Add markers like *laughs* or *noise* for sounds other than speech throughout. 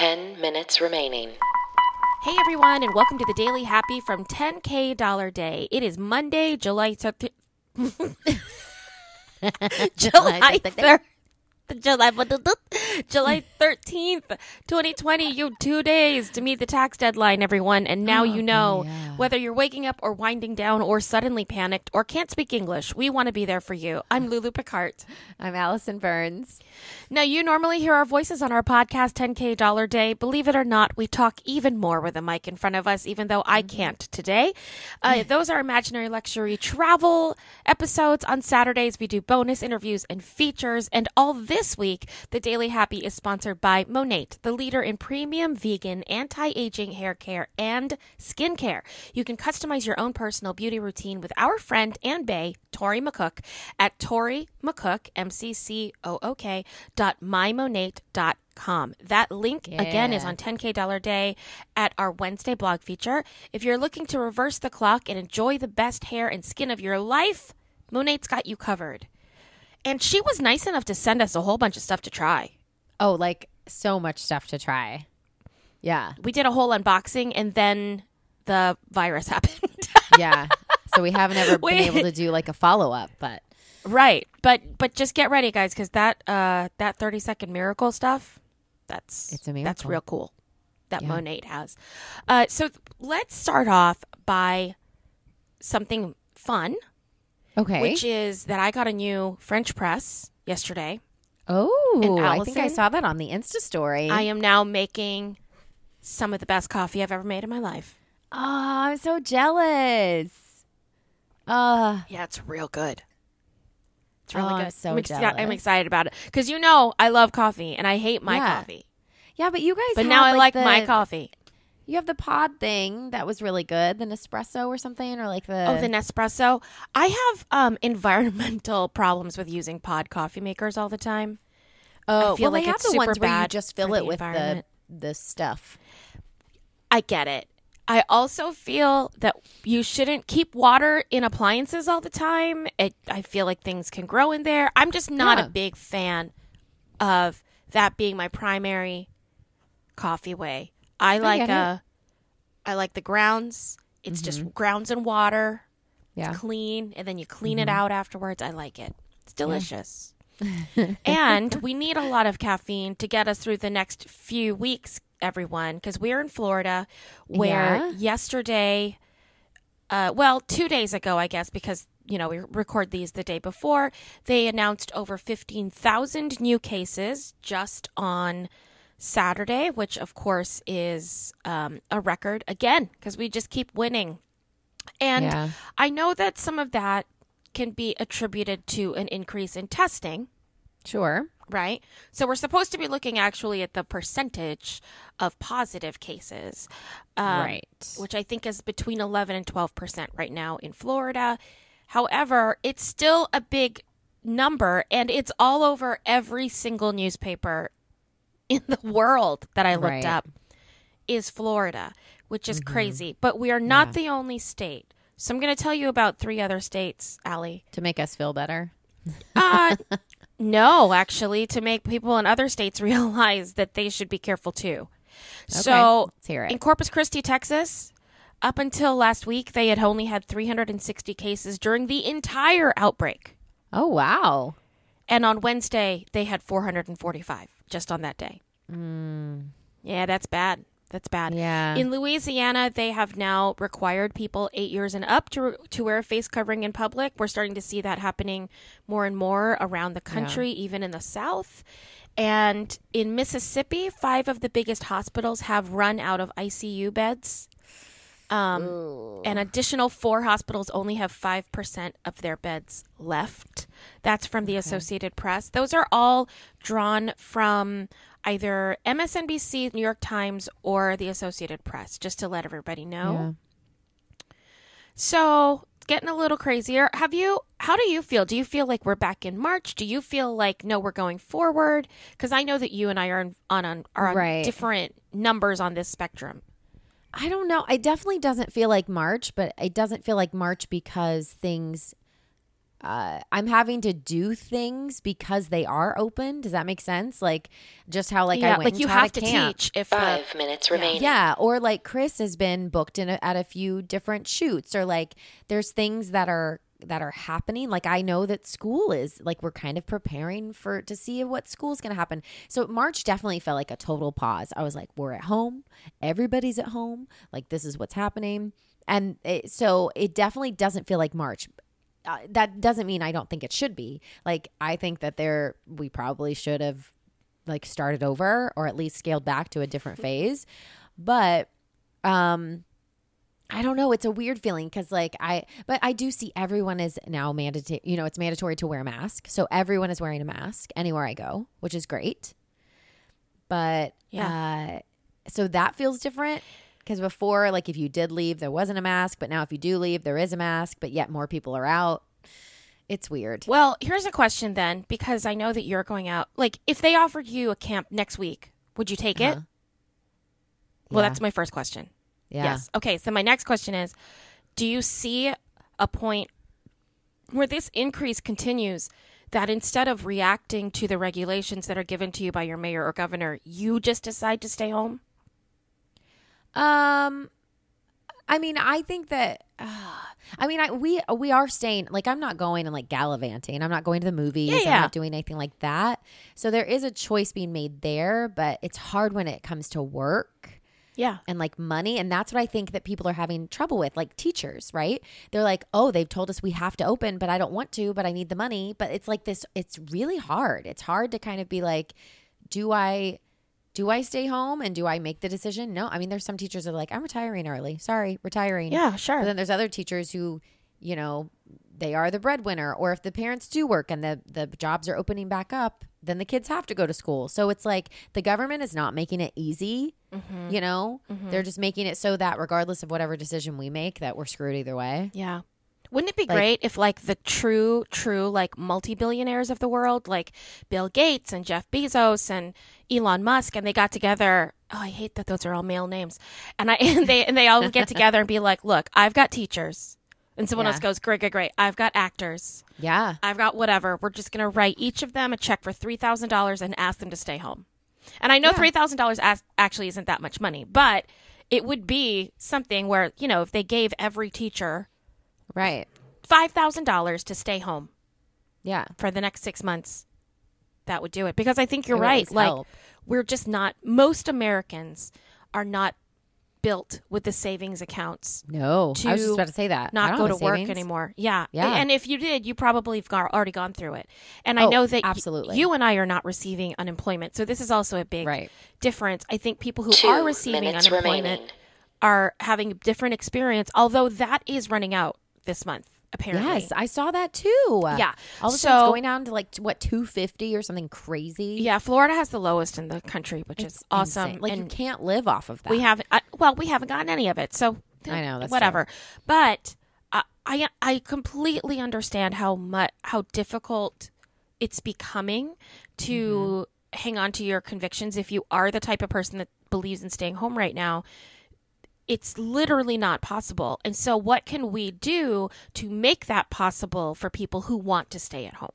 10 minutes remaining. Hey everyone, and welcome to the Daily Happy from 10K Dollar Day. It is Monday, July 13th. *laughs* July 3rd. July, July *laughs* 13th, 2020. You have two days to meet the tax deadline, everyone. And now you know yeah. whether you're waking up or winding down or suddenly panicked or can't speak English, we want to be there for you. I'm Lulu Picard. *laughs* I'm Allison Burns. Now, you normally hear our voices on our podcast, 10K Dollar Day. Believe it or not, we talk even more with a mic in front of us, even though I can't today. Uh, *laughs* those are imaginary luxury travel episodes. On Saturdays, we do bonus interviews and features. And all this week, the Daily Happy is sponsored by Monat, the leader in premium vegan anti aging hair care and skincare. You can customize your own personal beauty routine with our friend and bae, Tori McCook, at Tori McCook, M C C O O K, dot mymonat dot com. That link again is on 10K Dollar Day at our Wednesday blog feature. If you're looking to reverse the clock and enjoy the best hair and skin of your life, Monat's got you covered. And she was nice enough to send us a whole bunch of stuff to try. Oh, like so much stuff to try. Yeah. We did a whole unboxing and then the virus *laughs* happened. Yeah. so we haven't ever *laughs* been able to do like a follow up, but right. But but just get ready guys cuz that uh that 30 second miracle stuff that's It's a that's real cool. That Yeah. Monat has. Uh so let's start off by something fun, okay. which is that I got a new French press yesterday. oh, I think I saw that on the Insta story. I am now making some of the best coffee I've ever made in my life. oh, I'm so jealous. Uh, Yeah, it's real good. It's really Oh, I'm good. so I'm, I'm excited about it because you know I love coffee and I hate my Yeah. coffee, yeah, but you guys but now I like the- my coffee. You have the pod thing that was really good, the Nespresso or something, or like the Oh, the Nespresso. I have um, *laughs* environmental problems with using pod coffee makers all the time. oh, I feel well, like they have the ones where you just fill the it with the the stuff. I get it. I also feel that you shouldn't keep water in appliances all the time. It, I feel like things can grow in there. I'm just not Yeah. a big fan of that being my primary coffee way. I like get it. uh I like the grounds. It's just grounds and water. Mm-hmm. Yeah. Mm-hmm. It's clean, and then you clean it out afterwards. I like it. It's delicious. *laughs* and we need a lot of caffeine to get us through the next few weeks, everyone, because we're in Florida, where Yeah. yesterday, uh, well, two days ago, I guess, because you know we record these the day before, they announced over fifteen thousand new cases just on Saturday, which of course is um, a record again because we just keep winning. And Yeah. I know that some of that can be attributed to an increase in testing, Sure. right? So we're supposed to be looking actually at the percentage of positive cases, um, Right. Which I think is between 11 and 12 percent right now in Florida. However, it's still a big number, and it's all over every single newspaper in the world that I looked Right. up is Florida, which is crazy. But we are not the only state. So I'm going to tell you about three other states, Allie. To make us feel better. Uh, *laughs* no, actually, to make people in other states *laughs* realize that they should be careful too. So, let's hear it. in Corpus Christi, Texas, up until last week, they had only had 360 cases during the entire outbreak. Oh wow. And on Wednesday, they had 445 just on that day. Hmm. Yeah, that's bad. That's bad. Yeah. In Louisiana, they have now required people eight years and up to to wear a face covering in public. We're starting to see that happening more and more around the country, even in the South. And in Mississippi, five of the biggest hospitals have run out of ICU beds. Um, an additional four hospitals only have 5% of their beds left. That's from the Associated Press. Those are all drawn from either MSNBC, New York Times, or the Associated Press, just to let everybody know. So, getting a little crazier. Have you, how do you feel? Do you feel like we're back in March? Do you feel like, no, we're going forward? Because I know that you and I are on, on, are on Right. different numbers on this spectrum. I don't know. It definitely doesn't feel like March, but it doesn't feel like March because things uh, I'm having to do things because they are open. Does that make sense? Like just how like I went like you have to camp. teach if the, Five minutes remaining. Yeah, or like Chris has been booked in a, at a few different shoots, or like there's things that are that are happening. Like I know that school is like we're kind of preparing for to see what school's going to happen. So March definitely felt like a total pause. I was like, we're at home, everybody's at home, like this is what's happening, and it, so it definitely doesn't feel like March. Uh, that doesn't mean I don't think it should be. Like I think that there we probably should have like started over or at least scaled back to a different *laughs* phase. But um I don't know, it's a weird feeling cuz like I but I do see everyone is now mandatory, you know, it's mandatory to wear a mask. So everyone is wearing a mask anywhere I go, which is great. But uh so that feels different because before like if you did leave there wasn't a mask, but now if you do leave there is a mask, but yet more people are out. It's weird. Well, here's a question then, because I know that you're going out. Like, if they offered you a camp next week, would you take it? Uh-huh. Well, Yeah. that's my first question. Yeah. Yes. Okay. So my next question is, do you see a point where this increase continues? That instead of reacting to the regulations that are given to you by your mayor or governor, you just decide to stay home? Um, I mean, I think that. Uh, I mean, I we we are staying. Like, I'm not going and like gallivanting. I'm not going to the movies. Yeah, I'm yeah. not doing anything like that. So there is a choice being made there, but it's hard when it comes to work Yeah. and like money and that's what i think that people are having trouble with like teachers right they're like oh they've told us we have to open but i don't want to but i need the money but it's like this it's really hard it's hard to kind of be like do i do i stay home and do i make the decision no i mean there's some teachers that are like i'm retiring early sorry retiring Yeah. Sure. but then there's other teachers who, you know, they are the breadwinner. Or if the parents do work and the, the jobs are opening back up, then the kids have to go to school. So it's like the government is not making it easy. Mm-hmm. You know, they're just making it so that regardless of whatever decision we make, that we're screwed either way. Yeah. Wouldn't it be Like- great if like the true, true like multi-billionaires of the world, like Bill Gates and Jeff Bezos and Elon Musk, and they got together. Oh, I hate that those are all male names. And I *laughs* and they and they all get *laughs* together and be like, "Look, I've got teachers," and someone Yeah. else goes, "Great, great, great. I've got actors. Yeah. I've got whatever. We're just gonna write each of them a check for three thousand dollars and ask them to stay home." And I know three thousand dollars actually isn't that much money, but it would be something where you know if they gave every teacher Right. five thousand dollars to stay home Yeah. for the next six months, that would do it. Because I think you're It right. Like help. we're just not. Most Americans are not built with the savings accounts. No. I was just To about to say that. Not go to a work savings. anymore. Yeah, Yeah. And if you did, you probably have gar- already gone through it. And I Oh, know that y- absolutely. you and I are not receiving unemployment, so this is also a big Right. difference. I think people who Two are receiving unemployment remaining. are having a different experience. Although that is running out this month, apparently. Yes, I saw that too. Yeah. All of a So- sudden, it's going down to like what two fifty or something crazy. Yeah, Florida has the lowest in the country, which is awesome. Insane. Like you and can't live off of that. we haven't. I, well, we haven't gotten any of it, so I know, that's whatever. But I, I I completely understand how much how difficult it's becoming to Mm-hmm. hang on to your convictions if you are the type of person that believes in staying home right now. It's literally not possible. And so, what can we do to make that possible for people who want to stay at home?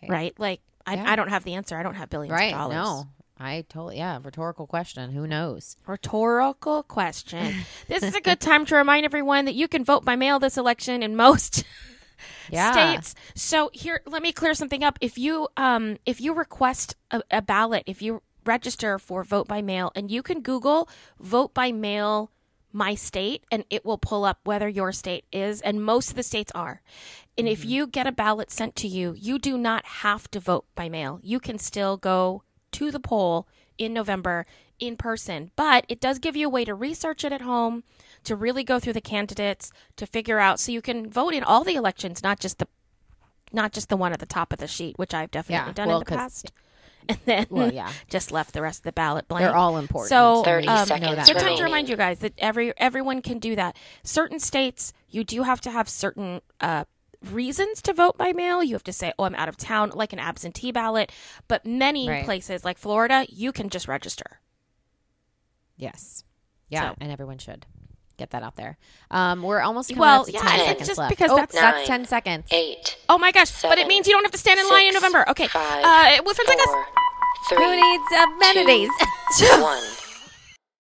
Right. Right? Like, I, Yeah. I don't have the answer. I don't have billions Right. of dollars. No. I totally yeah, rhetorical question. Who knows? Rhetorical question. *laughs* this is a good time to remind everyone that you can vote by mail this election in most *laughs* Yeah. states. So here, let me clear something up. If you um if you request a, a ballot, if you register for vote by mail, and you can Google vote by mail my state, and it will pull up whether your state is, and most of the states are. And if mm-hmm. you get a ballot sent to you, you do not have to vote by mail. You can still go to the poll in November in person, but it does give you a way to research it at home, to really go through the candidates, to figure out so you can vote in all the elections, not just the not just the one at the top of the sheet, which I've definitely Yeah, done well, in the past. *laughs* And then Well, yeah. just left the rest of the ballot blank. They're all important. So, 30 um, seconds so time to remind you guys that every everyone can do that. Certain states, you do have to have certain uh, reasons to vote by mail. You have to say, "Oh, I'm out of town," like an absentee ballot. But many Right. places, like Florida, you can just register. Yes. Yeah, So- and everyone should. Get that out there. Um, we're almost Well, yeah, 10 seconds just left. because oh, that's- that's 10 seconds. Eight. Oh my gosh! but it means you don't have to stand in line in November. Okay. five, uh, with friends like us. four, Who three, needs amenities? *laughs* one.